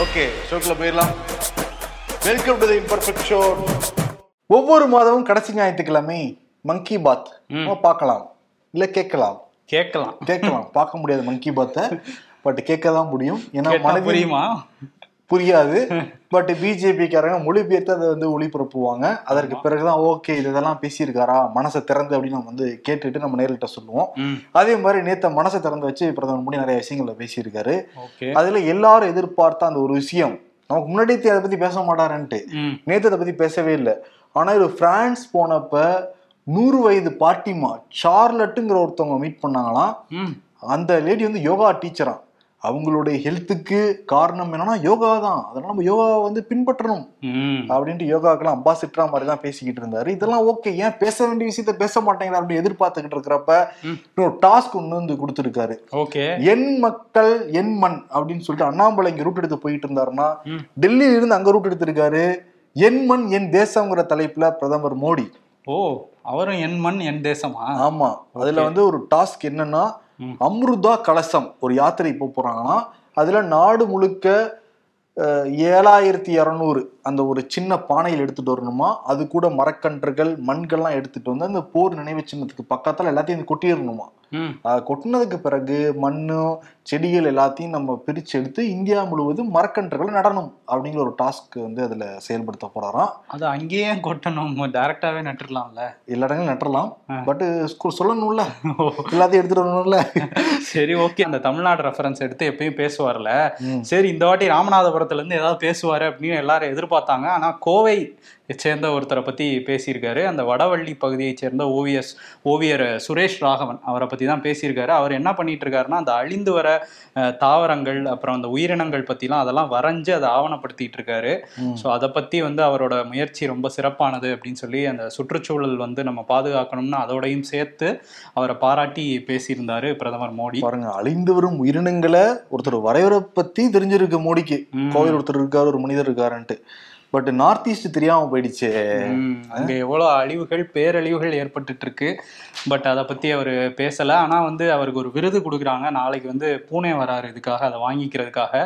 Okay ஷோக்குள்ள போயிடலாம். Welcome to the imperfect show ஒவ்வொரு மாதமும் கடைசி ஞாயிற்றுக்கிழமை மங்கி பாத் பார்க்கலாம். இல்ல கேட்கலாம். கேட்கலாம். கேட்கலாம். பார்க்க முடியாது மங்கி பாத்தை பட் கேட்க தான் முடியும். ஏன்னா மனதில் புரியாது. பட் பிஜேபிக்காரங்க மொழிபெயர்த்து அதை வந்து ஒளிபரப்புவாங்க அதற்கு பிறகுதான் ஓகே இதெல்லாம் பேசியிருக்காரா? மனசை திறந்து அப்படின்னு நம்ம வந்து கேட்டுட்டு நம்ம நேரிட்ட சொல்லுவோம். அதே மாதிரி நேத்த மனசை திறந்து வச்சு பிரதமர் மோடி நிறைய விஷயங்களை பேசியிருக்காரு. அதுல எல்லாரும் எதிர்பார்த்த அந்த ஒரு விஷயம் நமக்கு முன்னாடி அதை பத்தி பேச மாட்டாருன்ட்டு. நேத்து அதை பத்தி பேசவே இல்லை. ஆனா இது பிரான்ஸ் போனப்ப நூறு வயது பாட்டிமா சார்லட்டுங்கிற ஒருத்தவங்க மீட் பண்ணாங்களாம். அந்த லேடி வந்து யோகா டீச்சரா அவங்களுடைய ஹெல்த்துக்கு காரணம் என்னன்னா யோகா தான். அதனால நம்ம யோகாவை வந்து பின்பற்றணும் அப்படின்ட்டு யோகாக்கெல்லாம் அம்பாசிட்டரா மாதிரி தான் பேசிக்கிட்டு இருந்தாரு. இதெல்லாம் ஓகே ஏன் பேச வேண்டிய விஷயத்த பேச மாட்டேங்கிறார் அப்படின்னு எதிர்பார்த்துக்கிட்டு இருக்கிறப்ப. இன்னொரு டாஸ்க் ஒன்று வந்து கொடுத்துருக்காரு. ஓகே என் மக்கள் என் மண் அப்படின்னு சொல்லிட்டு அண்ணாமலை இங்க ரூட் எடுத்து போயிட்டு இருந்தாருன்னா. டெல்லியில இருந்து அங்க ரூட் எடுத்திருக்காரு. என் மண் என் தேசம்ங்கிற தலைப்புல பிரதமர் மோடி. ஓ அவரும் என் மண் என் தேசமா? ஆமா. அதுல வந்து ஒரு டாஸ்க் என்னன்னா. அம்ருதா கலசம் ஒரு யாத்திரை போக போறாங்கன்னா அதுல நாடு முழுக்க ஏழாயிரத்தி இரநூறு அந்த ஒரு சின்ன பானையில் எடுத்துட்டு வரணுமா? அது கூட மரக்கன்றுகள் மண்கள்லாம் எடுத்துட்டு வந்து அந்த போர் நினைவு சின்னத்துக்கு பக்கத்துல எல்லாத்தையும் கொட்டிடணுமா? கொட்டினதுக்கு பிறகு மண்ணும் செடிகள் எல்லாத்தையும் நம்ம பிரிச்சு எடுத்து இந்தியா முழுவதும் மரக்கன்றுகளை நடணும் அப்படிங்கிற ஒரு டாஸ்க் வந்து அதுல செயல்படுத்த போறாராம். அது அங்கேயே கொட்டணும். டைரக்டாவே நட்டுடலாம்ல எல்லா இடங்களும் நட்டலாம் ஆ. பட் சொல்லணும்ல. எல்லாத்தையும் எடுத்துட்டு வரணும்ல. சரி ஓகே. அந்த தமிழ்நாடு ரெஃபரன்ஸ் எடுத்து எப்பயும் பேசுவார்ல. சரி இந்த வாட்டி ராமநாதபுரத்துல இருந்து ஏதாவது பேசுவாரு அப்படின்னு எல்லாரும் எதிர்பார்த்தாங்க. ஆனால் கோவை சேர்ந்த ஒருத்தரை பத்தி பேசியிருக்காரு. அந்த வடவள்ளி பகுதியை சேர்ந்த ஓவியஸ் ஓவியர் சுரேஷ் ராகவன் அவரை பத்தி தான் பேசியிருக்காரு. அவர் என்ன பண்ணிட்டு இருக்காருன்னா அந்த அழிந்து வர தாவரங்கள் அப்புறம் அந்த உயிரினங்கள் பத்திலாம் அதெல்லாம் வரைஞ்சு அதை ஆவணப்படுத்திட்டு இருக்காரு. ஸோ அதை பத்தி வந்து அவரோட முயற்சி ரொம்ப சிறப்பானது அப்படின்னு சொல்லி அந்த சுற்றுச்சூழல் வந்து நம்ம பாதுகாக்கணும்னு அதோடையும் சேர்த்து அவரை பாராட்டி பேசியிருந்தாரு பிரதமர் மோடி. பாருங்க அழிந்து வரும் உயிரினங்களை ஒருத்தர் வரைவரை பத்தி தெரிஞ்சிருக்கு மோடிக்கு. கோவில் ஒருத்தர் இருக்காரு ஒரு மனிதர் இருக்காருன்ட்டு. பட் நார்த் ஈஸ்ட் தெரியாம போயிடுச்சு. அங்க எவ்வளவு அழிவுகள் பேரழிவுகள் ஏற்பட்டுட்டு இருக்கு பட் அதை பத்தி அவர் பேசல. ஆனா வந்து அவருக்கு ஒரு விருது கொடுக்குறாங்க. நாளைக்கு வந்து பூனே வராரு இதுக்காக அதை வாங்கிக்கிறதுக்காக.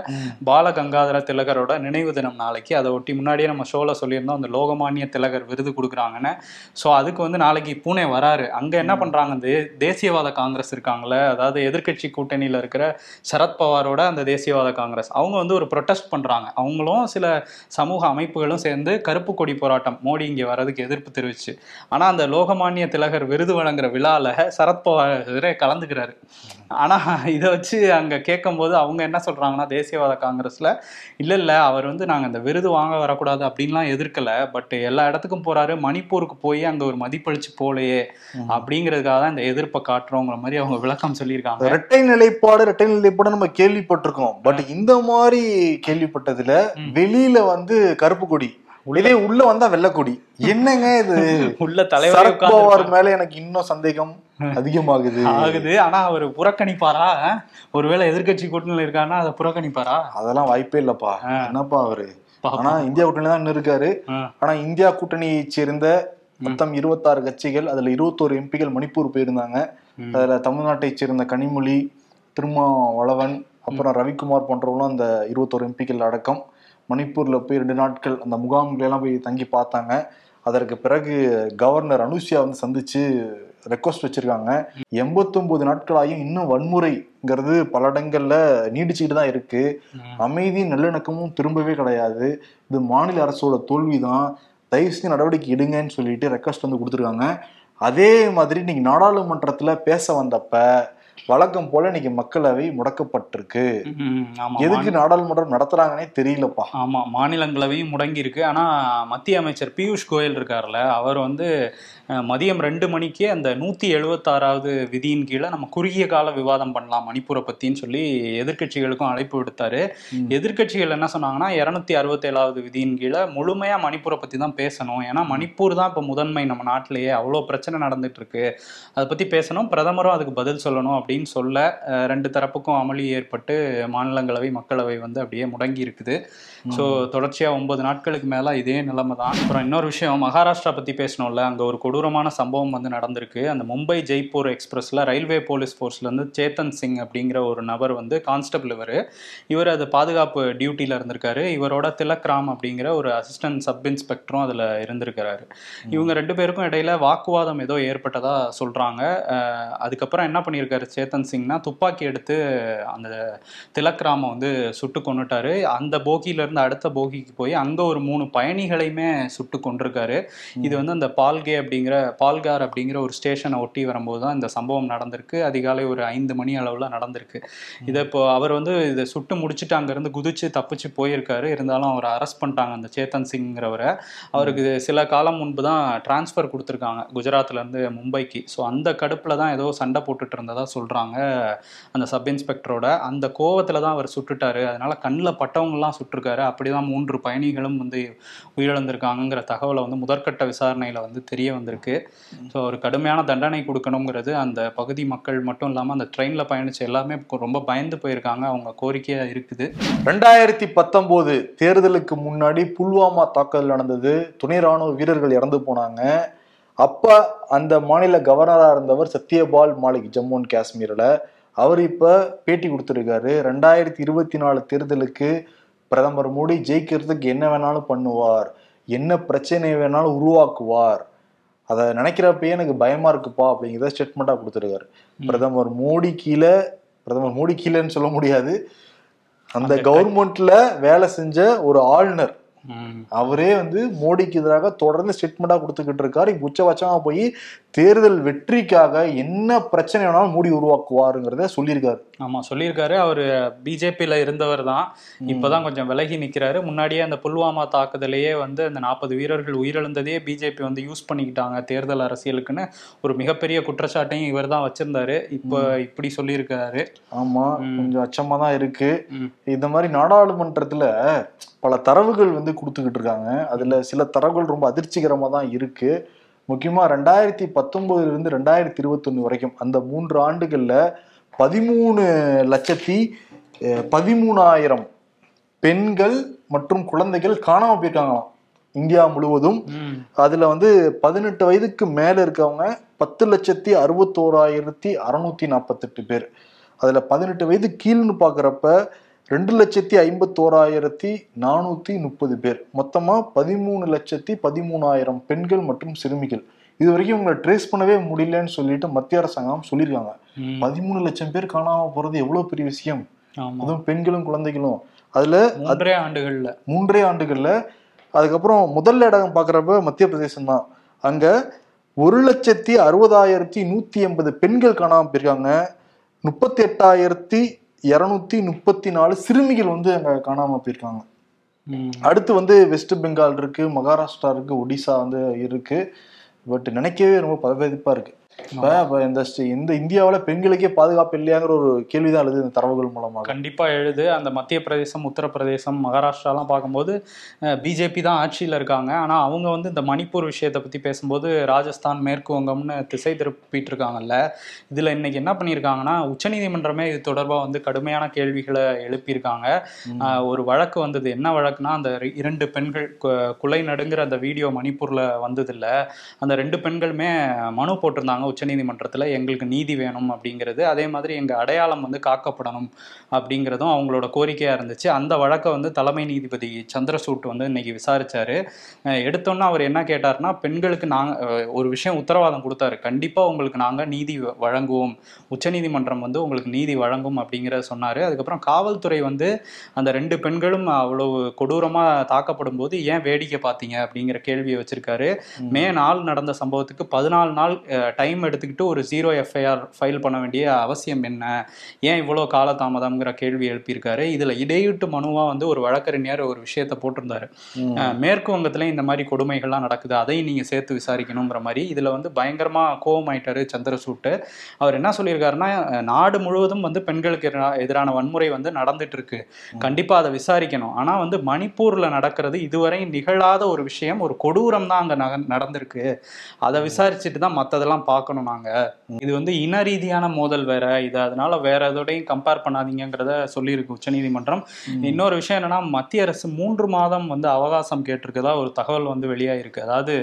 பால கங்காதர திலகரோட நினைவு தினம் நாளைக்கு. அதை ஒட்டி முன்னாடியே நம்ம ஷோல சொல்லியிருந்தோம். அந்த லோகமானிய திலகர் விருது கொடுக்குறாங்கன்னு. ஸோ அதுக்கு வந்து நாளைக்கு பூனே வராரு. அங்க என்ன பண்றாங்க? தேசியவாத காங்கிரஸ் இருக்காங்கல்ல அதாவது எதிர்க்கட்சி கூட்டணியில இருக்கிற சரத்பவாரோட அந்த தேசியவாத காங்கிரஸ். அவங்க வந்து ஒரு ப்ரொட்டஸ்ட் பண்றாங்க. அவங்களும் சில சமூக அமைப்புகளும் சேர்ந்து கருப்பு கொடி போராட்டம் மோடி இங்க வர்றதுக்கு எதிர்ப்பு தெரிவிச்சு. ஆனா அந்த லோகமானிய திலகர் விருது வழங்குற விழால சரத்பவார் கலந்துக்கிறாரு. ஆனா இதை வச்சு அங்க கேட்கும்போது அவங்க என்ன சொல்றாங்கன்னா தேசியவாத காங்கிரஸ்ல இல்ல இல்ல அவர் வந்து நாங்க இந்த விருது வாங்க வரக்கூடாது அப்படின்லாம் எதிர்க்கல. பட் எல்லா இடத்துக்கும் போறாரு. மணிப்பூருக்கு போய் அங்க ஒரு மதிப்பளிச்சு போலையே அப்படிங்கிறதுக்காக தான் இந்த எதிர்ப்பை காட்டுறோங்கிற மாதிரி அவங்க விளக்கம் சொல்லியிருக்காங்க. இரட்டை நிலைப்பாடு இரட்டை நிலைப்பாடு நம்ம கேள்விப்பட்டிருக்கோம். பட் இந்த மாதிரி கேள்விப்பட்டதுல வெளியில வந்து கருப்பு கொடி இதே உள்ள வந்தா வெள்ளக்கொடி. என்னங்க இது? உள்ள தலைவர் மேல எனக்கு இன்னும் சந்தேகம் அதிகமாகுது. ஆகுது. ஆனா அவர் புறக்கணிப்பாரா? ஒருவேளை எதிர்க்கட்சி கூட்டணியில் இருக்காருன்னா அதை புறக்கணிப்பாரா? அதெல்லாம் வாய்ப்பே இல்லப்பா. என்னப்பா அவரு. ஆனா இந்தியா கூட்டணி தான் இன்னும் இருக்காரு. ஆனா இந்தியா கூட்டணியை சேர்ந்த மொத்தம் இருபத்தாறு கட்சிகள் அதுல இருபத்தோரு எம்பிகள் மணிப்பூர் போயிருந்தாங்க. அதுல தமிழ்நாட்டை சேர்ந்த கனிமொழி திருமாவளவன் அப்புறம் ரவிக்குமார் போன்றவங்களும் அந்த இருபத்தோரு எம்பிக்கள் அடக்கம். மணிப்பூர்ல போய் ரெண்டு நாட்கள் அந்த முகாம்கள் எல்லாம் போய் தங்கி பார்த்தாங்க. அதற்கு பிறகு கவர்னர் அனுஷியா வந்து சந்திச்சு ரெக்வஸ்ட் வச்சிருக்காங்க. எண்பத்தொன்பது நாட்களாயும் இன்னும் வன்முறைங்கிறது பல இடங்கள்ல நீடிச்சுக்கிட்டு தான் இருக்கு. அமைதி நல்லிணக்கமும் திரும்பவே கிடையாது. இது மாநில அரசோட தோல்விதான். தயவு செஞ்சு நடவடிக்கை எடுங்கன்னு சொல்லிட்டு ரெக்வஸ்ட் வந்து கொடுத்துருக்காங்க. அதே மாதிரி நீங்க நாடாளுமன்றத்துல பேச வந்தப்ப வழக்கம் போல இன்னைக்கு மக்களவை முடக்கப்பட்டிருக்கு. எதுக்கு நாடாளுமன்றம் நடத்துறாங்கன்னே தெரியலப்பா. ஆமா மாநிலங்களவையும் முடங்கி இருக்கு ஆனா மத்திய அமைச்சர் பியூஷ் கோயல் இருக்கார்ல அவர் வந்து மதியம் ரெண்டு மணிக்கு அந்த நூத்தி எழுபத்தாறாவது விதியின் கீழே நம்ம குறுகிய கால விவாதம் பண்ணலாம் மணிப்பூரை பத்தின்னு சொல்லி எதிர்க்கட்சிகளுக்கும் அழைப்பு விடுத்தாரு. எதிர்க்கட்சிகள் என்ன சொன்னாங்கன்னா இருநூத்தி அறுபத்தேழாவது விதியின் கீழே முழுமையா மணிப்பூரை பத்தி தான் பேசணும். ஏன்னா மணிப்பூர் தான் இப்ப முதன்மை நம்ம நாட்டிலேயே அவ்வளோ பிரச்சனை நடந்துட்டு இருக்கு. அதை பத்தி பேசணும் பிரதமரும் அதுக்கு பதில் சொல்லணும் அப்படின்னு சொல்ல ரெண்டு தரப்புக்கும் அமளி ஏற்பட்டு மாநிலங்களவை மக்களவை வந்து அப்படியே முடங்கி இருக்குது ஸோ தொடர்ச்சியாக ஒன்பது நாட்களுக்கு மேலே இதே நிலைமை தான் அப்புறம் இன்னொரு விஷயம் மகாராஷ்டிரா பற்றி பேசணும்ல. அங்கே ஒரு கொடூரமான சம்பவம் வந்து நடந்திருக்கு. அந்த மும்பை ஜெய்ப்பூர் எக்ஸ்பிரஸில் ரயில்வே போலீஸ் ஃபோர்ஸ்லேருந்து சேத்தன் சிங் அப்படிங்கிற ஒரு நபர் வந்து கான்ஸ்டபிள் இவர். இவர் அது பாதுகாப்பு டியூட்டியில் இருந்திருக்காரு. இவரோட திலக் ராம் அப்படிங்கிற ஒரு அசிஸ்டன்ட் சப் இன்ஸ்பெக்டரும் அதில் இருந்திருக்கிறாரு. இவங்க ரெண்டு பேருக்கும் இடையில வாக்குவாதம் ஏதோ ஏற்பட்டதா சொல்றாங்க. அஹ் அதுக்கப்புறம் என்ன பண்ணியிருக்காரு சேத்தன் சிங்னா? துப்பாக்கி எடுத்து அந்த திலக் ராம வந்து சுட்டு கொன்னுட்டாரு. அந்த போகியில இருந்து அடுத்த போகிக்கு போய் அங்க ஒரு மூணு பயணிகளையுமே சுட்டு கொண்டிருக்காரு இது வந்து அந்த பால்கே அப்படிங்கிற பால்கார் அப்படிங்கிற ஒரு ஸ்டேஷனை ஒட்டி வரும்போது தான் இந்த சம்பவம் நடந்திருக்கு. அதிகாலை ஒரு ஐந்து மணி அளவுல நடந்திருக்கு. இதை இப்போ அவர் வந்து இதை சுட்டு முடிச்சுட்டு அங்கிருந்து குதிச்சு தப்பிச்சு போயிருக்காரு. இருந்தாலும் அவரை அரெஸ்ட் பண்ணிட்டாங்க அந்த சேத்தன் சிங்கிறவரை. அவருக்கு சில காலம் முன்பு தான் டிரான்ஸ்ஃபர் கொடுத்துருக்காங்க குஜராத்ல இருந்து மும்பைக்கு. ஸோ அந்த கடுப்புல தான் ஏதோ சண்டை போட்டுட்டு இருந்ததா சொல்றாங்க அந்த சப் இன்ஸ்பெக்டரோட. அந்த கோவத்துல தான் அவர் சுட்டுட்டாரு. அதனால கண்ணில் பட்டவங்கலாம் சுட்டிருக்காரு. அப்படிதான் மூன்று பயணிகளும் வந்து உயிரிழந்திருக்காங்கங்கிற தகவலை வந்து முதற்கட்ட விசாரணையில வந்து தெரிய வந்திருக்கு. ஸோ ஒரு கடுமையான தண்டனை கொடுக்கணுங்கிறது அந்த பகுதி மக்கள் மட்டும் இல்லாமல் அந்த ட்ரெயின்ல பயணிச்ச எல்லாமே ரொம்ப பயந்து போயிருக்காங்க. அவங்க கோரிக்கையா இருக்குது. ரெண்டாயிரத்தி பத்தொன்பது தேர்தலுக்கு முன்னாடி புல்வாமா தாக்குதல் நடந்தது. துணை ராணுவ வீரர்கள் இறந்து போனாங்க. அப்ப அந்த மாநில கவர்னரா இருந்தவர் சத்யபால் மாலிக் ஜம்மு அண்ட் காஷ்மீர்ல. அவர் இப்ப பேட்டி கொடுத்திருக்காரு. ரெண்டாயிரத்தி இருபத்தி நாலு தேர்தலுக்கு பிரதமர் மோடி ஜெயிக்கிறதுக்கு என்ன வேணாலும் பண்ணுவார் என்ன பிரச்சனை வேணாலும் உருவாக்குவார். அதை நினைக்கிறப்பயே எனக்கு பயமா இருக்குப்பா அப்படிங்கிறத ஸ்டேட்மெண்டா கொடுத்திருக்காரு. பிரதமர் மோடி கீழே பிரதமர் மோடி கீழேன்னு சொல்ல முடியாது. அந்த கவர்மெண்ட்ல வேலை செஞ்ச ஒரு ஆளுநர். அவரே வந்து மோடிக்கு எதிராக தொடர்ந்து ஸ்டேட்மெண்டா கொடுத்துக்கிட்டு இருக்காரு. இப்ப உச்சபட்சமா போய் தேர்தல் வெற்றிக்காக என்ன பிரச்சனை வேணாலும் மோடி உருவாக்குவாருங்கிறத சொல்லியிருக்காரு. ஆமா சொல்லியிருக்காரு. அவரு பிஜேபியில இருந்தவர் தான். இப்பதான் கொஞ்சம் விலகி நிக்கிறாரு. முன்னாடியே அந்த புல்வாமா தாக்குதலையே வந்து அந்த நாற்பது வீரர்கள் உயிரிழந்ததே பிஜேபி வந்து யூஸ் பண்ணிக்கிட்டாங்க தேர்தல் அரசியலுக்குன்னு. ஒரு மிகப்பெரிய குற்றச்சாட்டையும் இவர் தான் வச்சிருந்தாரு. இப்போ இப்படி சொல்லியிருக்காரு. ஆமா. கொஞ்சம் அச்சமா தான் இருக்கு. இந்த மாதிரி நாடாளுமன்றத்துல பல தரவுகள் வந்து கொடுத்துக்கிட்டு இருக்காங்க. அதுல சில தரவுகள் ரொம்ப அதிர்ச்சிகரமா தான் இருக்கு. முக்கியமா ரெண்டாயிரத்தி பத்தொன்பதுல இருந்து ரெண்டாயிரத்தி இருபத்தொன்னு வரைக்கும் அந்த மூன்று ஆண்டுகள்ல பதிமூணு லட்சத்தி பதிமூணாயிரம் பெண்கள் மற்றும் குழந்தைகள் காணாம போயிருக்காங்களாம். இந்தியா முழுவதும். அதுல வந்து பதினெட்டு வயதுக்கு மேல இருக்கவங்க பத்து லட்சத்தி அறுபத்தோராயிரத்தி அறுநூத்தி நாற்பத்தெட்டு பேர். அதுல பதினெட்டு வயது கீழ்னு பாக்குறப்ப ரெண்டு லட்சத்தி ஐம்பத்தோராயிரத்தி நானூத்தி முப்பது பேர். மொத்தமா பதிமூணு லட்சத்தி பதிமூணாயிரம் பெண்கள் மற்றும் சிறுமிகள். இது வரைக்கும் உங்களை ட்ரேஸ் பண்ணவே முடியலன்னு சொல்லிட்டு மத்திய அரசாங்கம் சொல்லியிருக்காங்க. பதிமூணு லட்சம் பேர் காணாம போறது எவ்வளவு பெரிய விஷயம்? அதுவும் பெண்களும் குழந்தைகளும். அதுல மூன்றே ஆண்டுகள்ல. மூன்றே ஆண்டுகள்ல. அதுக்கப்புறம் முதல் இடம் பார்க்குறப்ப மத்திய பிரதேசம் தான். அங்க ஒரு லட்சத்தி அறுபதாயிரத்தி நூத்தி எண்பது பெண்கள் காணாம போயிருக்காங்க. முப்பத்தி எட்டாயிரத்தி இருநூத்தி முப்பத்தி நாலு சிறுமிகள் வந்து அங்க காணாம போயிருக்காங்க. அடுத்து வந்து வெஸ்ட் பெங்கால் இருக்கு மகாராஷ்டிரா இருக்கு ஒடிசா வந்து இருக்கு. பட் நினைக்கவே ரொம்ப பதவிப்பா இருக்கு. இப்ப இப்ப இந்த இந்த இந்தியாவுல பெண்களுக்கே பாதுகாப்பு இல்லையாங்கிற ஒரு கேள்விதான் எழுது இந்த தரவுகள் மூலமாக. கண்டிப்பா எழுது. அந்த மத்திய பிரதேசம் உத்தரப்பிரதேசம் மகாராஷ்டிராலாம் பார்க்கும்போது பிஜேபி தான் ஆட்சியில் இருக்காங்க. ஆனா அவங்க வந்து இந்த மணிப்பூர் விஷயத்தை பத்தி பேசும்போது ராஜஸ்தான் மேற்கு வங்கம்னு திசை திருப்பிட்டு இருக்காங்கல்ல இதுல இன்னைக்கு என்ன பண்ணியிருக்காங்கன்னா உச்சநீதிமன்றமே இது தொடர்பா வந்து கடுமையான கேள்விகளை எழுப்பியிருக்காங்க. ஒரு வழக்கு வந்தது. என்ன வழக்குனா அந்த இரண்டு பெண்கள் குலை நடுங்கிற அந்த வீடியோ மணிப்பூர்ல வந்ததில்ல. அந்த ரெண்டு பெண்களுமே மனு போட்டிருந்தாங்க. உச்சநீதிமன்றத்துல எங்களுக்கு நீதி வேணும் அப்படிங்கிறது அதே மாதிரி எங்க அடையாளம் வந்து காக்கப்படணும் அப்படிங்கிறதும் அவங்களோட கோரிக்கையா இருந்துச்சு. அந்த வழக்கை வந்து தலைமை நீதிபதி சந்திரசூட் வந்து இன்னைக்கு விசாரிச்சாரு. எடுத்தோன்னே அவர் என்ன கேட்டாருன்னா பெண்களுக்கு நாங்க அஹ் ஒரு விஷயம் உத்தரவாதம் கொடுத்தாரு. கண்டிப்பா உங்களுக்கு நாங்க நீதி வழங்குவோம். உச்சநீதிமன்றம் வந்து உங்களுக்கு நீதி வழங்கும் அப்படிங்கிறத சொன்னாரு. அதுக்கப்புறம் காவல்துறை வந்து அந்த ரெண்டு பெண்களும் அவ்வளவு கொடூரமா தாக்கப்படும் போது ஏன் வேடிக்கை பார்த்தீங்க அப்படிங்கிற கேள்வியை வச்சிருக்காரு. மே நாள் நடந்த சம்பவத்துக்கு பதினாலு நாள் டைம் எடுத்துக்கிட்டு ஒரு ஜீரோ எஃப்ஐஆர் ஃபைல் பண்ண வேண்டிய அவசியம் என்ன? ஏன் இவ்வளோ காலதாமதம்ங்கிற கேள்வி எழுப்பியிருக்காரு. இதுல இடையீட்டு மனுவா வந்து ஒரு வழக்கறிஞர் ஒரு விஷயத்த போட்டிருந்தாரு. மேற்கு வங்கத்துல இந்த மாதிரி கொடுமைகள்லாம் நடக்குது. அதையும் நீங்க சேர்த்து விசாரிக்கணுங்கிற மாதிரி இதுல வந்து பயங்கரமா கோவமாயிட்டாரு சந்திரசூட்டு. அவர் என்ன சொல்லியிருக்காருன்னா நாடு முழுவதும் வந்து பெண்களுக்கு எதிரா- எதிரான வன்முறை வந்து நடந்துட்டு இருக்கு கண்டிப்பா அதை விசாரிக்கணும். ஆனா வந்து மணிப்பூர்ல நடக்கிறது இதுவரை நிகழாத ஒரு விஷயம் ஒரு கொடூரம் தான் அங்க நடந்திருக்கு. அதை விசாரிச்சுட்டு தான் மத்ததெல்லாம் பார்க்கணும் பார்க்கணும் நாங்க. இது வந்து இன ரீதியான மோதல் வேற. இது அதனால வேற எதோடையும் கம்பேர் பண்ணாதீங்கிறத சொல்லியிருக்கு உச்சநீதிமன்றம். இன்னொரு விஷயம் என்னன்னா மத்திய அரசு மூன்று மாதம் வந்து அவகாசம் கேட்டிருக்கதா ஒரு தகவல் வந்து வெளியாயிருக்கு. அதாவது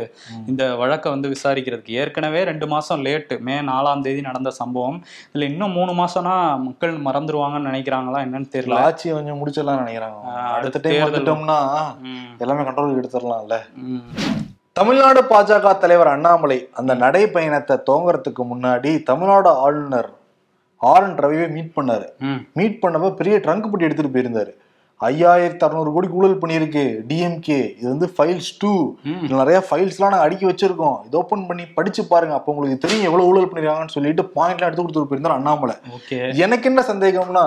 இந்த வழக்கை வந்து விசாரிக்கிறதுக்கு. ஏற்கனவே ரெண்டு மாசம் லேட்டு மே நாலாம் தேதி நடந்த சம்பவம். இதுல இன்னும் மூணு மாசம்னா மக்கள் மறந்துருவாங்கன்னு நினைக்கிறாங்களா என்னன்னு தெரியல. ஆட்சியை கொஞ்சம் முடிச்சிடலாம் நினைக்கிறாங்க. அடுத்த டைம் வந்துட்டோம்னா எல்லாமே கண்ட்ரோல் எடுத்துடலாம்ல. தமிழ்நாடு பாஜக தலைவர் அண்ணாமலை அந்த நடைப்பயணத்தை துவங்குறதுக்கு முன்னாடி தமிழ்நாடு ஆளுநர் ஆர் என் ரவியை மீட் பண்ணாரு. மீட் பண்ணப்ப பெரிய ட்ரங்க் பெட்டி எடுத்துட்டு போயிருந்தாரு. ஐயாயிரத்தி அறுநூறு கோடிக்கு ஊழல் பண்ணியிருக்கு டிஎம்கே இது வந்து ஃபைல்ஸ் டூ. இதுல நிறைய ஃபைல்ஸ்லாம் நாங்கள் அடுக்கி வச்சிருக்கோம். இது ஓப்பன் பண்ணி படிச்சு பாருங்க. அப்போ உங்களுக்கு தெரியும் எவ்வளவு ஊழல் பண்ணிருக்காங்கன்னு சொல்லிட்டு பாயிண்ட்லாம் எடுத்து கொடுத்துட்டு போயிருந்தார் அண்ணாமலை. எனக்கு என்ன சந்தேகம்னா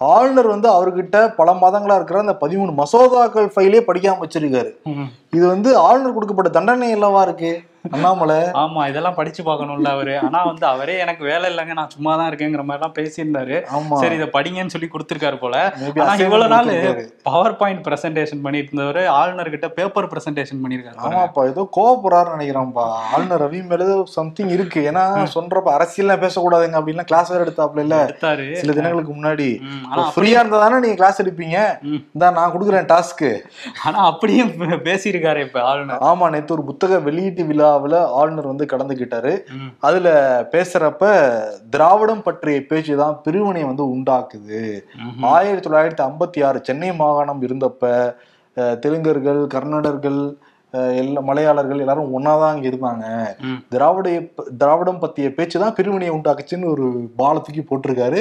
ஆளுநர் வந்து அவர்கிட்ட பல மாதங்களா இருக்கிற அந்த பதிமூணு மசோதாக்கள் ஃபைலே படிக்காம வச்சிருக்காரு. இது வந்து ஆளுநர் கொடுக்கப்பட்ட தண்டனை இல்லவா இருக்கு அண்ணாமலை. ஆமா இதெல்லாம் படிச்சு பார்க்கணும்ல அவரு. ஆனா வந்து அவரே எனக்கு வேலை இல்லைங்க நான் சும்மா தான் இருக்கேங்கிற மாதிரி எல்லாம் பேசியிருந்தாரு. ஆமா. சரி இதை படிங்கன்னு சொல்லி கொடுத்திருக்காரு போல. ஆனா இவ்வளவு நாள். பவர் பாயிண்ட் பிரசன்டேஷன் பண்ணிட்டு இருந்தவர் ஆளுநர் கிட்ட பேப்பர் பிரசன்டேஷன் பண்ணிருக்காரு. ஆமாப்பா ஏதோ கோவப்படுறாருன்னு நினைக்கிறேன்ப்பா. ஆளுநர் ரவி மேல சம்திங் இருக்கு. ஏன்னா சொல்றப்ப அரசியல்லாம் பேசக்கூடாதுங்க அப்படின்லாம் கிளாஸ் வேற எடுத்தாப்ல இல்ல எடுத்தாரு. சில தினங்களுக்கு முன்னாடி. ஃப்ரீயா இருந்தா தானே நீங்க கிளாஸ் எடுப்பீங்க. இந்தா நான் கொடுக்குறேன் டாஸ்க்கு ஆனா அப்படியும் பே- பேசியிருக்காரு இப்ப ஆளுநர். ஆமா நேத்து ஒரு புத்தக வெளியீட்டு விழாவுல ஆளுநர் வந்து கலந்துக்கிட்டாரு ம், அதுல பேசுறப்ப திராவிடம் பற்றிய பேச்சு தான் பிரிவினை வந்து உண்டாக்குது. ஆயிரத்தி தொள்ளாயிரத்தி ஐம்பத்தி ஆறு சென்னை மாகாணம் இருந்தப்ப தெலுங்கர்கள் கர்நாடர்கள் எல்லா மலையாளர்கள் எல்லாரும் ஒன்னாதான் இங்க இருந்தாங்க. திராவிட திராவிடம் பத்திய பேச்சு தான் பிரிவினையை உண்டாக்குச்சுன்னு ஒரு பாலத்துக்கு போட்டிருக்காரு.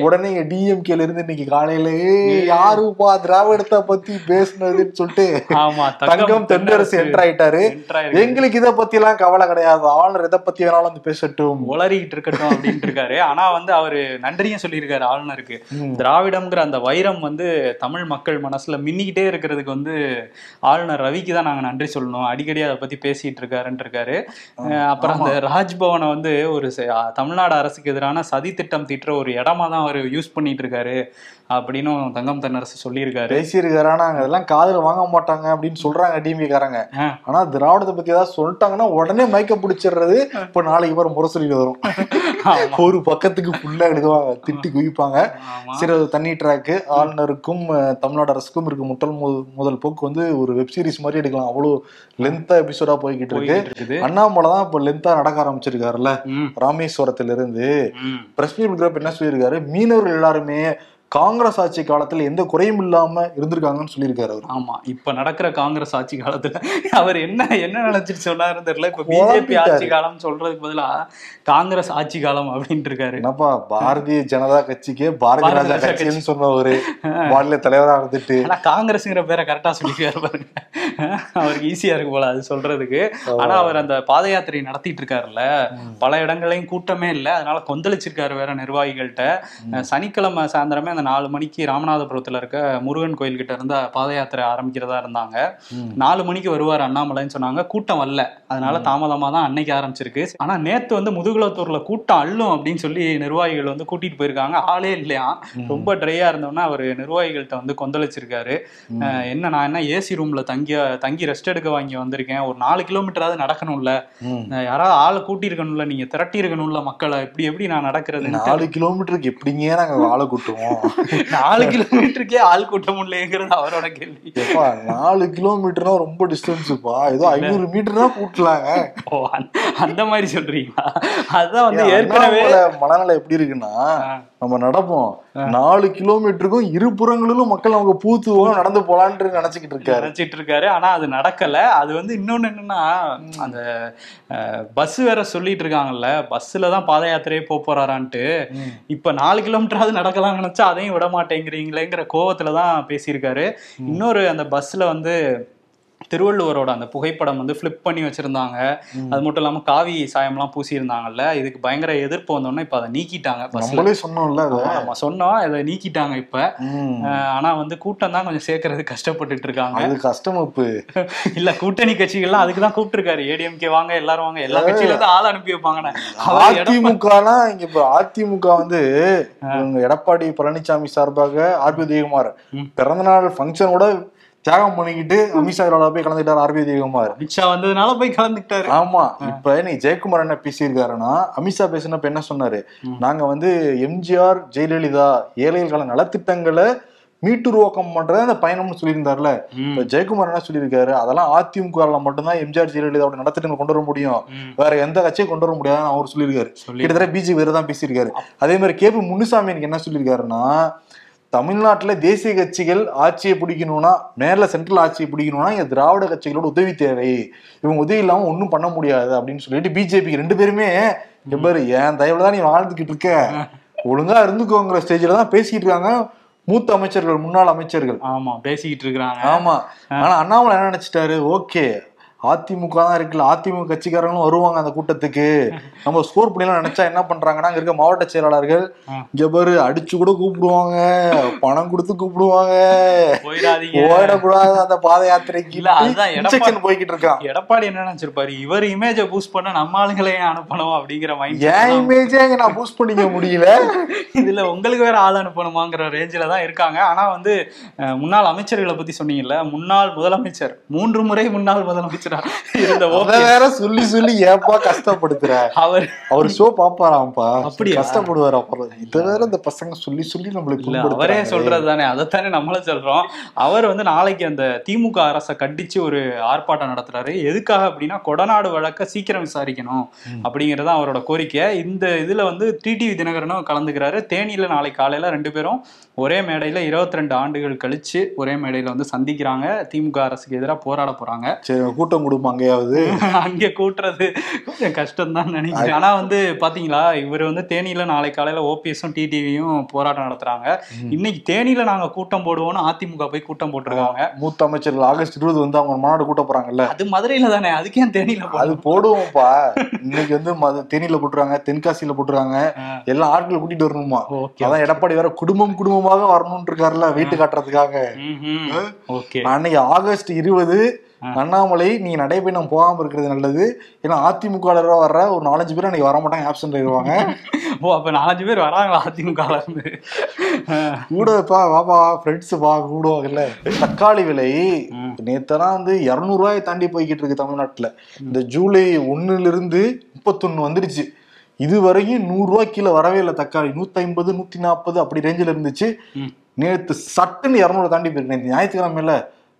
உடனே டிஎம்கேல இருந்து இன்னைக்கு காலையில "ஏய், யாருப்பா திராவிடத்தை பத்தி பேசுனதுன்னு சொல்லிட்டு தங்கம் தென்னரசு என்டர் ஆயிட்டாரு. எங்களுக்கு இத பத்தி எல்லாம் கவலை கிடையாது. ஆளுநர் எதை பத்தி வேணாலும் வந்து பேசட்டும். உளறிக்கிட்டு இருக்கட்டும் அப்படின்ட்டு இருக்காரு ஆனா வந்து அவரு நன்றியும் சொல்லியிருக்காரு ஆளுநருக்கு. திராவிடம்ங்கிற அந்த வைரம் வந்து தமிழ் மக்கள் மனசுல மின்னிக்கிட்டே இருக்கிறதுக்கு வந்து ஆளுநர் ரவிக்கு தான் நாங்க நன்றி சொல்லணும்? அடிக்கடி அதை பத்தி பேசிட்டு இருக்காருன்னு இருக்காரு. அப்புறம் அந்த ராஜ்பவனை வந்து ஒரு தமிழ்நாடு அரசுக்கு எதிரான சதி திட்டம் தீட்டுற ஒரு இடமா தான் அவர் யூஸ் பண்ணிட்டு இருக்காரு அப்படின்னும் தங்கம் தென்னரசு சொல்லியிருக்காரு. பேசியிருக்காரு ஆனா அதெல்லாம் காதுல வாங்க மாட்டாங்க அப்படின்னு சொல்றாங்க டிஎம்கே காரங்க ஆ. ஆனா திராவிடத்தை பத்தி ஏதாவது சொல்லிட்டாங்கன்னா உடனே மயக்க பிடிச்சிடுறது இப்ப நாளைக்கு வரும் முரசொலி வரும். ஒரு பக்கத்துக்கு ஃபுல்லா எடுக்குவாங்க திட்டி குவிப்பாங்க. அது தண்ணி ட்ராக்கு ஆளுநருக்கும் தமிழ்நாடு அரசுக்கும் இருக்கு முட்டல் முதல் போக்கு வந்து ஒரு வெப் சீரிஸ் மாதிரி எடுக்கலாம். அவ்வளவு லென்த்தா எபிசோடா போய்கிட்டு இருக்கு. அண்ணாமலை தான் இப்போ லென்த்தா நடக்க ஆரம்பிச்சிருக்காருல்ல? ராமேஸ்வரத்துல இருந்து. பிரஸ் மீட் கொடுக்குறப்ப என்ன சொல்லியிருக்காரு? மீனவர்கள் எல்லாருமே காங்கிரஸ் ஆட்சி காலத்துல எந்த குறையும் இல்லாம இருந்திருக்காங்கன்னு சொல்லியிருக்காரு அவர். ஆமா இப்ப நடக்கிற காங்கிரஸ் ஆட்சி காலத்துல அவர் என்ன என்ன நினைச்சிட்டு சொன்னாருன்னு தெரியல. இப்ப பிஜேபி. ஆட்சி காலம் சொல்றதுக்கு பதிலா காங்கிரஸ் ஆட்சி காலம் அப்படின்ட்டு இருக்காரு. என்னப்பா பாரதிய ஜனதா கட்சிக்கே பாரதிய ராஜா கட்சின்னு சொன்னவரு. மாநில தலைவரா இருந்துட்டு. ஆனா காங்கிரஸ்ங்கிற பேரை கரெக்டா சொல்லிருக்காரு பாருங்க. அவருக்கு ஈஸியா இருக்கு போல அது சொல்றதுக்கு. ஆனா அவர் அந்த பாத யாத்திரை நடத்திட்டு இருக்காருல்ல. பல இடங்களையும் கூட்டமே இல்ல. அதனால கொந்தளிச்சிருக்காரு வேற நிர்வாகிகள்கிட்ட. சனிக்கிழமை சாயந்தரமே அந்த நாலு மணிக்கு ராமநாதபுரத்துல இருக்க முருகன் கோயில் கிட்ட இருந்து பாத யாத்திரை ஆரம்பிக்கிறதா இருந்தாங்க. நாலு மணிக்கு வருவார் அண்ணாமலைன்னு சொன்னாங்க. கூட்டம் வரல. அதனால தாமதமா தான் அன்னைக்கு ஆரம்பிச்சிருக்கு. ஆனா நேத்து வந்து முதுகுளத்தூர்ல கூட்டம் அள்ளும் அப்படின்னு சொல்லி நிர்வாகிகள் வந்து கூட்டிட்டு போயிருக்காங்க. ஆளே இல்லையா? ரொம்ப ட்ரையா இருந்தோம்னா அவர் நிர்வாகிகள்கிட்ட வந்து கொந்தளிச்சிருக்காரு. என்ன நான் என்ன ஏசி ரூம்ல தங்கி தங்கி ரெஸ்ட் எடுக்க வாங்கி வந்திருக்கேன். ஒரு நாலு கிலோமீட்டராவது நடக்கணும்ல. யாராவது ஆளை கூட்டி இருக்கணும்ல நீங்க திரட்டி இருக்கணும்ல மக்களை. இப்படி எப்படி நான் நடக்கிறது? நாலு கிலோமீட்டருக்கு எப்படிங்க நாங்க ஆளை கூட்டுவோம்? நாலு கிலோமீட்டருக்கே ஆள் கூட்ட முடியலங்கிறது அவரோட கேள்வி. நாலு கிலோமீட்டர்னா ரொம்ப டிஸ்டன்ஸுப்பா ஏதோ ஐநூறு மீட்டர்னா கூட்டலாங்க. ஓ அந்த- மாதிரி சொல்றீங்களா? அதான் வந்து ஏற்கனவே மனநிலை எப்படி இருக்குன்னா நம்ம நடப்போம். நாலு கிலோமீட்டருக்கும் இருபுறங்களிலும் மக்கள் அவங்க பூத்துவோம் நடந்து போலான்னு நினைச்சுக்கிட்டு இருக்காரு. நினைச்சிட்டு இருக்காரு. ஆனா அது நடக்கல. அது வந்து இன்னொன்னு என்னன்னா அந்த பஸ் வேற சொல்லிட்டு இருக்காங்கல்ல பஸ்ல தான் பாத யாத்திரையே போக போறாரான்ட்டு. இப்ப நாலு கிலோமீட்டராவது நடக்கலாம்னு நினைச்சா அதையும் விட மாட்டேங்கிறீங்களேங்கிற கோவத்துல தான் பேசியிருக்காரு. இன்னொரு அந்த பஸ்ல வந்து திருவள்ளுவரோட அந்த புகைப்படம் வந்து ஃபிளிப் பண்ணி வச்சிருந்தாங்க. அது மட்டும் இல்லாம காவி சாயம்லாம் பூசியிருந்தாங்கல்ல இதுக்கு பயங்கர எதிர்ப்பு வந்தோடனே இப்ப அதை நீக்கிட்டாங்க நம்மளே சொன்னோம்ல நம்ம சொன்னோம் அதை நீக்கிட்டாங்க இப்ப. ஆனா வந்து கூட்டம் தான் கொஞ்சம் சேர்க்கறது கஷ்டப்பட்டுட்டு இருக்காங்க. அது கஷ்டம் இல்ல கூட்டணி கட்சிகள்லாம் அதுக்கு தான் கூப்பிட்டுருக்காரு. ஏடிஎம்கே வாங்க எல்லாரும் வாங்க எல்லா கட்சியில இருந்து ஆள் அனுப்பி எடப்பாடி- அதிமுகனா இங்க இப்ப அதிமுக வந்து எடப்பாடி பழனிசாமி சார்பாக ஆர்பி உதயகுமார். பிறந்தநாள் ஃபங்க்ஷன் கூட தியாகம் பண்ணிக்கிட்டு அமித்ஷா விழாவில் போய் கலந்துக்கிட்டார் ஆர்பி தேவகுமார். அமித்ஷா வந்ததுனால போய் கலந்துக்கிட்டாரு. ஆமா இப்ப நீ ஜெயக்குமார் என்ன பேசியிருக்காருன்னா அமித்ஷா பேசினப்ப என்ன சொன்னாரு? நாங்க வந்து எம்ஜிஆர் ஜெயலலிதா ஏழைகளுக்கான நலத்திட்டங்களை மீட்டுருவாக்கம் பண்றது அந்த பயணம்னு சொல்லியிருந்தாருல. இப்ப ஜெயக்குமார் என்ன சொல்லியிருக்காரு? அதெல்லாம் அதிமுக மட்டும்தான் எம்ஜிஆர் ஜெயலலிதாவோட நலத்திட்டங்கள் கொண்டு வர முடியும். வேற எந்த கட்சியும் கொண்டு வர முடியாதுன்னு அவர் சொல்லியிருக்காரு. சொல்லி கிட்டத்தட்ட பிஜேபி வேற தான் பேசியிருக்காரு. அதே மாதிரி கேபி முனுசாமி எனக்கு என்ன சொல்லியிருக்காருன்னா தமிழ்நாட்டுல தேசிய கட்சிகள் ஆட்சியை பிடிக்கணும்னா மேல சென்ட்ரல் ஆட்சியை பிடிக்கணும்னா இங்க திராவிட கட்சிகளோட உதவி தேவை. இவங்க உதவி இல்லாம ஒண்ணும் பண்ண முடியாது அப்படின்னு சொல்லிட்டு பிஜேபி ரெண்டு பேருமே இங்க பாரு என் தயவுல தான் நீ வாழ்ந்துகிட்டு இருக்க. ஒழுங்கா இருந்துக்கோங்கிற ஸ்டேஜ்ல தான் பேசிட்டு இருக்காங்க. மூத்த அமைச்சர்கள் முன்னாள் அமைச்சர்கள். ஆமா பேசிக்கிட்டு இருக்கிறாங்க. ஆமா. ஆனா அண்ணாமலை என்ன நினைச்சிட்டாரு? ஓகே. அதிமுக தான் இருக்குல்ல அதிமுக கட்சிக்காரங்களும் வருவாங்க அந்த கூட்டத்துக்கு. நம்ம ஸ்கோர் பண்ணிலாம் நினைச்சா என்ன பண்றாங்கன்னா அங்க இருக்க மாவட்ட செயலாளர்கள். இங்க பாரு அடிச்சு கூட கூப்பிடுவாங்க பணம் கொடுத்து கூப்பிடுவாங்க. போயிடக்கூடாது அந்த பாத யாத்திரைக்கு. இல்ல, அதுதான் எடப்பா- இன்ஸ்ட்ரக்ஷன் போய்கிட்டு இருக்கான். எடப்பாடி என்ன நினைச்சிருப்பாரு? இவர் இமேஜ பூஸ்ட் பண்ண நம்ம ஆளுங்களையும் அனுப்பணும் அப்படிங்கிற மைண்ட் என் இமேஜே நான் பூஸ்ட் பண்ணிக்க முடியல. இதுல உங்களுக்கு வேற ஆள் அனுப்பணுமாங்கிற ரேஞ்சில தான் இருக்காங்க. ஆனா வந்து முன்னாள் அமைச்சர்களை பத்தி சொன்னீங்கல்ல முன்னாள் முதலமைச்சர் மூன்று முறை முன்னாள் முதலமைச்சரா இருந்த வேற சொல்லி சொல்லி ஏப்பா கஷ்டப்படுத்துற? அவர் அவர் ஷோ பாப்பாராம்ப்பா அப்படியா? கஷ்டப்படுவார் அப்புறம். இத வேற இந்த பசங்க சொல்லி சொல்லி நம்மளுக்கு இல்ல அவரே. சொல்றது தானே அதைத்தானே நம்மளும் சொல்றோம். அவர் வந்து நாளைக்கு அந்த திமுக அரசை கண்டிச்சு ஒரு ஆர்ப்பாட்டம் நடத்துறாரு. எதுக்காக அப்படின்னா கொடநாடு வழக்க சீக்கிரம் விசாரிக்கணும் அப்படிங்கறது அவரோட கோரிக்கை. இந்த இதுல வந்து டிடிவி தினகரனும் கலந்துக்கிறாரு. தேனியில நாளைக்கு காலையில ரெண்டு பேரும் ஒரே மேடையில 22 ஆண்டுகள் கழிச்சு ஒரே மேடையில வந்து சந்திக்கிறாங்க. திமுக அரசுக்கு எதிராக போராட போறாங்க. சரி கூட்டம் கொடுப்போம் அங்கேயாவது. அங்கே கூட்டுறது கொஞ்சம் கஷ்டம் தான் நினைக்கிறேன். ஆனா வந்து பாத்தீங்களா இவர் வந்து தேனியில நாளை காலையில ஓபிஎஸும் டிடிவியும் போராட்டம் நடத்துறாங்க. இன்னைக்கு தேனியில நாங்க கூட்டம் போடுவோம்னு அதிமுக போய் கூட்டம் போட்டிருக்காங்க. மூத்த அமைச்சர்கள் ஆகஸ்ட் இருபது வந்து அவங்க மாநாடு கூட்ட போறாங்கல்ல. அது மதுரையில தானே அதுக்கு தேனியில அது போடுவோம்ப்பா. இன்னைக்கு வந்து மத- தேனியில போட்டுருக்காங்க தென்காசியில போட்டுருக்காங்க. எல்லாம் ஆட்கள் கூட்டிட்டு வரணுமா? அதான் எடப்பாடி வேற குடும்பம் குடும்பமாக வரணும்னு இருக்காருல்ல வீட்டு காட்டுறதுக்காக. ஓகே. அன்னைக்கு ஆகஸ்ட் இருபது அண்ணாமலை நீங்க நடைபயணம் போகாம இருக்கிறது நல்லது. ஏன்னா அதிமுக வர்ற ஒரு நாலஞ்சு பேர் அன்னைக்கு வர மாட்டாங்க ஆப்சன்ட் ஆயிடுவாங்க ஓ அப்ப நாலஞ்சு பேர் வராங்களா அதிமுக இருந்து கூடப்பா வாப்பா ஃப்ரெண்ட்ஸ் பா கூடுவாங்கல்ல. தக்காளி விலை. நேத்தெல்லாம் வந்து இருநூறுவாயை தாண்டி போய்கிட்டு இருக்கு தமிழ்நாட்டுல. இந்த ஜூலை ஒண்ணுல இருந்து முப்பத்தொன்னு வந்துருச்சு. இது வரையும் நூறு ரூபாய் கீழே வரவே இல்லை தக்காளி. நூத்தி ஐம்பது நூத்தி நாற்பது அப்படி ரேஞ்சில் இருந்துச்சு. நேத்து சட்டுன்னு இரநூறு தாண்டி போயிருக்கு. நேற்று ஞாயிற்றுக்கிழமையில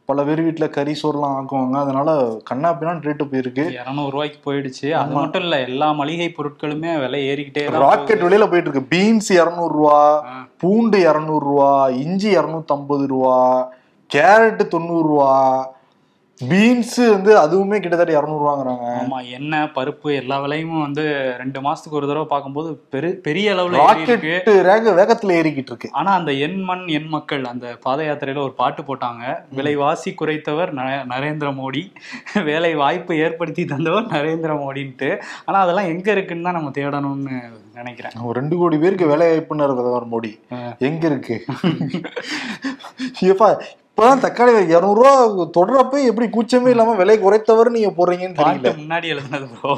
பல பேர் வீட்டுல கறி சோறுலாம் ஆக்குவாங்க. அதனால கண்ணா பின்னான்னு ரேட்டு போயிருக்கு. இருநூறு ரூபாய்க்கு போயிடுச்சு. அது மட்டும் இல்ல எல்லா மளிகை பொருட்களுமே விலை ஏறிக்கிட்டே ராக்கெட் விலையில போயிட்டு இருக்கு பீன்ஸ் இருநூறு ரூபா ஆ. பூண்டு இருநூறு ரூபா இஞ்சி இருநூத்தி ஐம்பது ரூபா கேரட் தொண்ணூறு ரூபா பீன்ஸ் வந்து அதுவுமே கிட்டத்தட்ட இருநூறு ரூபாங்கிறாங்க ஆமா எண்ணெய் பருப்பு எல்லா விலையும் வந்து ரெண்டு மாசத்துக்கு ஒரு தடவை பார்க்கும்போது பெரு பெரிய அளவுல ராக்கெட் வேக வேகத்துல ஏறிக்கிட்டு இருக்கு. ஆனா அந்த எண் மண் எண் மக்கள் அந்த பாத யாத்திரையில ஒரு பாட்டு போட்டாங்க. விலைவாசி குறைத்தவர் ந- நரேந்திர மோடி. வேலை வாய்ப்பு ஏற்படுத்தி தந்தவர் நரேந்திர மோடின்ட்டு. ஆனா அதெல்லாம் எங்க இருக்குன்னு தான் நம்ம தேடணும்னு நினைக்கிறேன். ஒரு ரெண்டு கோடி பேருக்கு வேலை வாய்ப்புன்னு பிரதமர் மோடி. எங்க இருக்கு? இப்பதான் தக்காளி இருநூறு ரூபா தொடரப்ப எப்படி கூச்சமே இல்லாம விலை குறைத்தவர் நீங்க போடுறீங்கன்னு தெரியல. பாட்டு முன்னாடி எழுதுனது ப்ரோ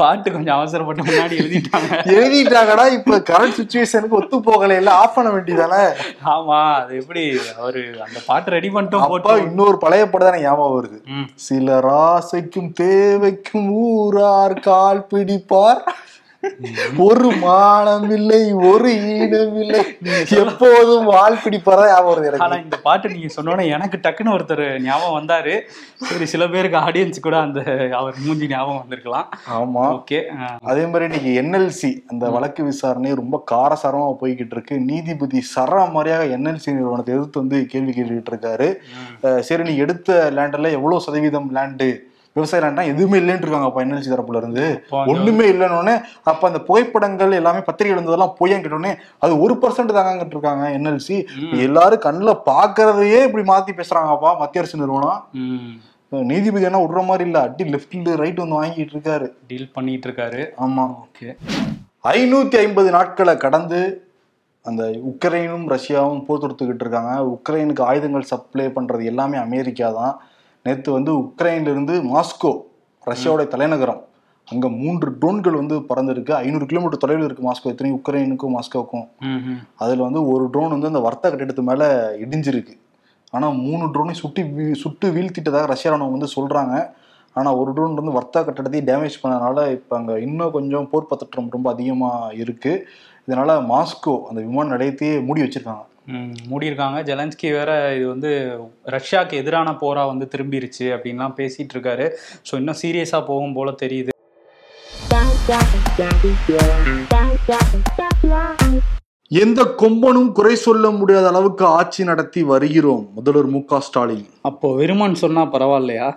பாட்டு கொஞ்சம் அவசரப்பட்டு முன்னாடி எழுதிட்டாங்க. எழுதிட்டாங்கடா இப்ப கரண்ட் சுச்சுவேஷனுக்கு ஒத்து போகல இல்ல ஆஃப் பண்ண வேண்டியதானே? ஆமா அது எப்படி அவரு அந்த பாட்டு ரெடி பண்ணிட்டோம் போட்டு இன்னொரு பழைய படம் தானே ஞாபகம் வருது. சில ராசைக்கும் தேவைக்கும் ஊரார் கால் பிடிப்பார். ஒரு மானம் இல்லை ஒரு ஈனம் இல்லை எப்போதும் வால் பிடிப்பாரா ஞாபகம் வருது எனக்கு. ஆனா இந்த பாட்டு நீங்க சொன்னோன்னே எனக்கு டக்குன்னு ஒருத்தர் ஞாபகம் வந்தாரு. சரி சில பேருக்கு ஆடியன்ஸ் கூட அந்த அவர் மூஞ்சி ஞாபகம் வந்திருக்கலாம். ஆமா. ஓகே அதே மாதிரி இன்னைக்கு என்எல்சி அந்த வழக்கு விசாரணை ரொம்ப காரசாரமா போய்கிட்டு இருக்கு. நீதிபதி சரா மாதிரியாக என்எல்சி நிறுவனத்தை எதிர்த்து வந்து கேள்வி கேட்டுக்கிட்டு இருக்காரு. சரி நீ எடுத்த லேண்ட்ல எவ்வளவு சதவீதம் லேண்டு விவசாய லேண்ட்னா எதுவுமே இல்லைன்னு இருக்காங்க. அப்ப என்எல்சி தரப்புல இருந்து? ஒண்ணுமே இல்லைன்னு அப்ப அந்த புகைப்படங்கள் எல்லாமே பத்திரிகை இருந்ததெல்லாம் பொய்யான்னு கேட்டோடனே அது ஒரு பர்சன்ட் தாங்கன்னு இருக்காங்க என்எல்சி. எல்லாரும் கண்ணுல பாக்குறதையே இப்படி மாத்தி பேசுறாங்கப்பா மத்திய அரசு நிறுவனம். நீதிபதி என்ன விடுற மாதிரி இல்ல. அடி லெஃப்ட் ரைட் வந்து வாங்கிட்டு இருக்காரு. டீல் பண்ணிட்டு இருக்காரு. ஆமா. ஓகே. ஐநூத்தி ஐம்பது நாட்களை கடந்து அந்த உக்ரைனும் ரஷ்யாவும் போர் தொடுத்துக்கிட்டு இருக்காங்க. உக்ரைனுக்கு ஆயுதங்கள் சப்ளை பண்றது எல்லாமே அமெரிக்கா தான் நேற்று வந்து உக்ரைன்ல இருந்து மாஸ்கோ ரஷ்யாவோட தலைநகரம். அங்க மூன்று ட்ரோன்கள் வந்து பறந்துருக்கு. ஐநூறு கிலோமீட்டர் தொலைவில் இருக்கு மாஸ்கோ. இத்தனையும் உக்ரைனுக்கும் மாஸ்கோவுக்கும் அதுல வந்து ஒரு ட்ரோன் வந்து அந்த வர்த்தக கட்டிடத்து மேல இடிஞ்சிருக்கு. ஆனா மூணு ட்ரோனையும் சுட்டி வீ- சுட்டு வீழ்த்திட்டதாக ரஷ்யா ராணுவம் வந்து சொல்றாங்க. ஆனா ஒரு ட்ரோன் வந்து வர்த்தக கட்டடத்தையும் டேமேஜ் பண்ணனால இப்ப அங்க இன்னும் கொஞ்சம் போர் பதற்றம் ரொம்ப அதிகமா இருக்கு. இதனால மாஸ்கோ அந்த விமான நிலையத்தையே மூடி வச்சிருக்காங்க. மூடியிருக்காங்க. ஜெலன்ஸ்கி வேற இது வந்து ரஷ்யாவுக்கு எதிரான போரா வந்து திரும்பிருச்சு அப்படின்லாம் பேசிட்டு இருக்காரு ஸோ இன்னும் சீரியஸா போகும் போல தெரியுது. எந்த கொம்பனும் குறை சொல்ல முடியாத அளவுக்கு ஆட்சி நடத்தி வருகிறோம் முதல்வர் மு க ஸ்டாலின். அப்போ வெறுமன் சொன்னா பரவாயில்லையா?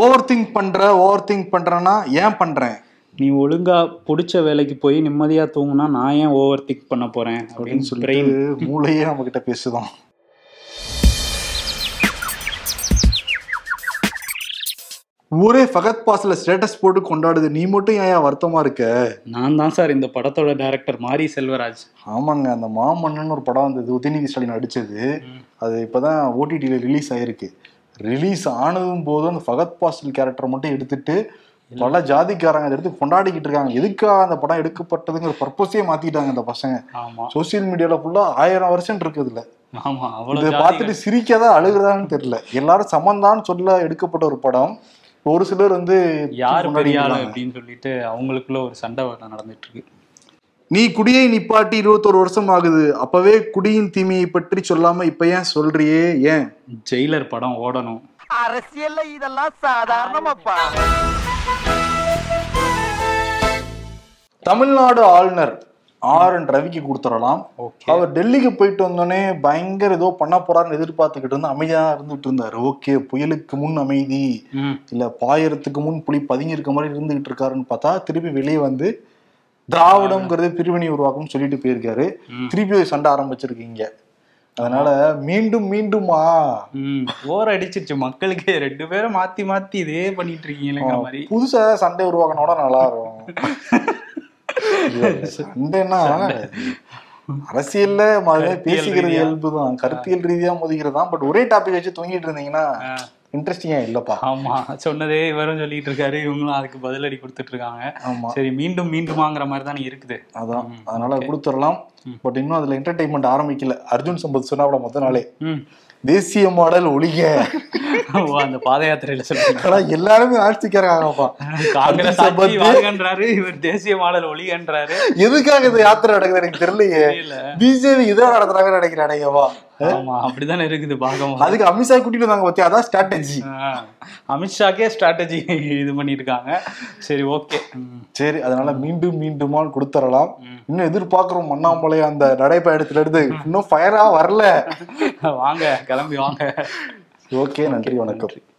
ஓவர் திங்க் பண்ற ஓவர் திங்க் பண்றேன்னா ஏன் பண்றேன்? நீ ஒழுங்கா பிடிச்ச வேலைக்கு போய் நிம்மதியா தூங்குனா நான் ஏன் ஓவர் திங்க் பண்ண போறேன் அப்படின்னு சொல்லிட்டு மூளையே நம்ம கிட்ட பேசுதான். ஊரே ஃபகத் பாஸ்ல ஸ்டேட்டஸ் போட்டு கொண்டாடுது. நீ மட்டும் ஏன் வருத்தமா இருக்க? நான் தான் சார் இந்த படத்தோட டைரக்டர் மாரி செல்வராஜ். ஆமாங்க அந்த மாமன்னன் ஒரு படம் வந்தது. உதயநிதி ஸ்டாலின் நடிச்சது. அது இப்பதான் ஓடிடியில ரிலீஸ் ஆயிருக்கு. ரிலீஸ் ஆனதும் போதும் அந்த ஃபகத் பாசில் கேரக்டர் மட்டும் எடுத்துட்டு பல ஜாதிக்காரங்க அதை எடுத்து கொண்டாடிக்கிட்டு இருக்காங்க. எதுக்காக அந்த படம் எடுக்கப்பட்டதுங்கிற பர்பஸே மாத்திட்டாங்க அந்த பசங்க. ஆமா. சோசியல் மீடியால ஃபுல்லா ஆயிரம் வருஷம் இருக்குது இதுல. ஆமா இதை பார்த்துட்டு சிரிக்கதா அழுகுறதான்னு தெரியல. எல்லாரும் சமந்தான்னு சொல்ல எடுக்கப்பட்ட ஒரு படம். ஒரு சிலர் வந்து யார். அப்படின்னு சொல்லிட்டு அவங்களுக்குள்ள ஒரு சண்டை நடந்துட்டு இருக்கு. நீ குடியை நிப்பாட்டி இருபத்தோரு வருஷம் ஆகுது. அப்பவே குடியின் தீமையை பற்றி சொல்லாம இப்ப ஏன் சொல்றியே? ஏன்? ஜெயிலர் படம் ஓடணும். அரசியல்ல இதெல்லாம் சாதாரணமாப்பா. தமிழ்நாடு ஆளுநர் ஆர் என் ரவிக்கு கொடுத்துடலாம். அவர் டெல்லிக்கு போயிட்டு வந்தோடனே பயங்கர ஏதோ பண்ண போறாருன்னு எதிர்பார்த்துக்கிட்டு இருந்து அமைதியா இருந்துட்டு இருந்தாரு. ஓகே புயலுக்கு முன் அமைதி. இல்ல பாயறதுக்கு முன் புலி பதுங்கி இருக்க மாதிரி இருந்துகிட்டு இருக்காருன்னு பார்த்தா திருப்பி வெளியே வந்து திராவிடம்ங்கிறது பிரிவினை உருவாக்கும்னு சொல்லிட்டு போயிருக்காரு. திருப்பி சண்டை ஆரம்பிச்சிருக்கீங்க. அதனால மீண்டும் மீண்டுமா? ஓர் அடிச்சிருச்சு. மக்களுக்கு ரெண்டு பேரும் மாத்தி மாத்தி இதே பண்ணிட்டு இருக்கீங்களேங்கிற மாதிரி. புதுசா சண்டை உருவாக்கினோட நல்லா இருக்கும் சண்டைன்னா அரசியல்ல பேசிக்கிறது ரீதியா. இயல்பு தான் கருத்தியல் ரீதியா மோதிக்கிறது தான். பட் ஒரே டாபிக் வச்சு தூங்கிட்டு இருந்தீங்கன்னா ஆ, இன்ட்ரெஸ்டிங்கா இல்லப்பா. ஆமா சொன்னதே இவரும் சொல்லிட்டு இருக்காரு இவங்களும் அதுக்கு பதிலடி கொடுத்துட்டு இருக்காங்க. ஆமா. சரி மீண்டும் மீண்டுமாங்கிற மாதிரி தானே இருக்குது. அதான் அதனால. கொடுத்துடலாம். பட் இன்னும் அதுல என்டர்டைன்மெண்ட் ஆரம்பிக்கல. அர்ஜுன் சம்பத் சொன்னா மொத்த நாளே. ம். தேசிய மாடல் ஒழிக. அந்த பாத யாத்திரையில சொல்றீங்க. ஆனா எல்லாருமே ஆட்சிக்காரங்கப்பா காங்கிரஸ் இவர் தேசிய மாடல் ஒளிகன்றாரு. எதுக்காக இந்த யாத்திரை நடக்குது எனக்கு தெரியலையே. தெரியல. பிஜேபி இதை நடத்துறாங்கன்னு நினைக்கிறேன் அடையவா ஆமா அப்படிதானே இருக்குது பாகம். அதுக்கு அமித்ஷா கூட்டிட்டு வந்தாங்க பத்தியா? அதான் ஸ்ட்ராட்டஜி அமித்ஷாக்கே ஸ்ட்ராட்டஜி இது பண்ணியிருக்காங்க சரி ஓகே. சரி அதனால மீண்டும் மீண்டுமான்னு கொடுத்துடலாம். இன்னும் எதிர்பார்க்கிறோம் அண்ணாமலை அந்த நடைப்பயணத்துல இருந்து இன்னும் ஃபயரா வரல. வாங்க கிளம்பி வாங்க. ஓகே நன்றி வணக்கம்.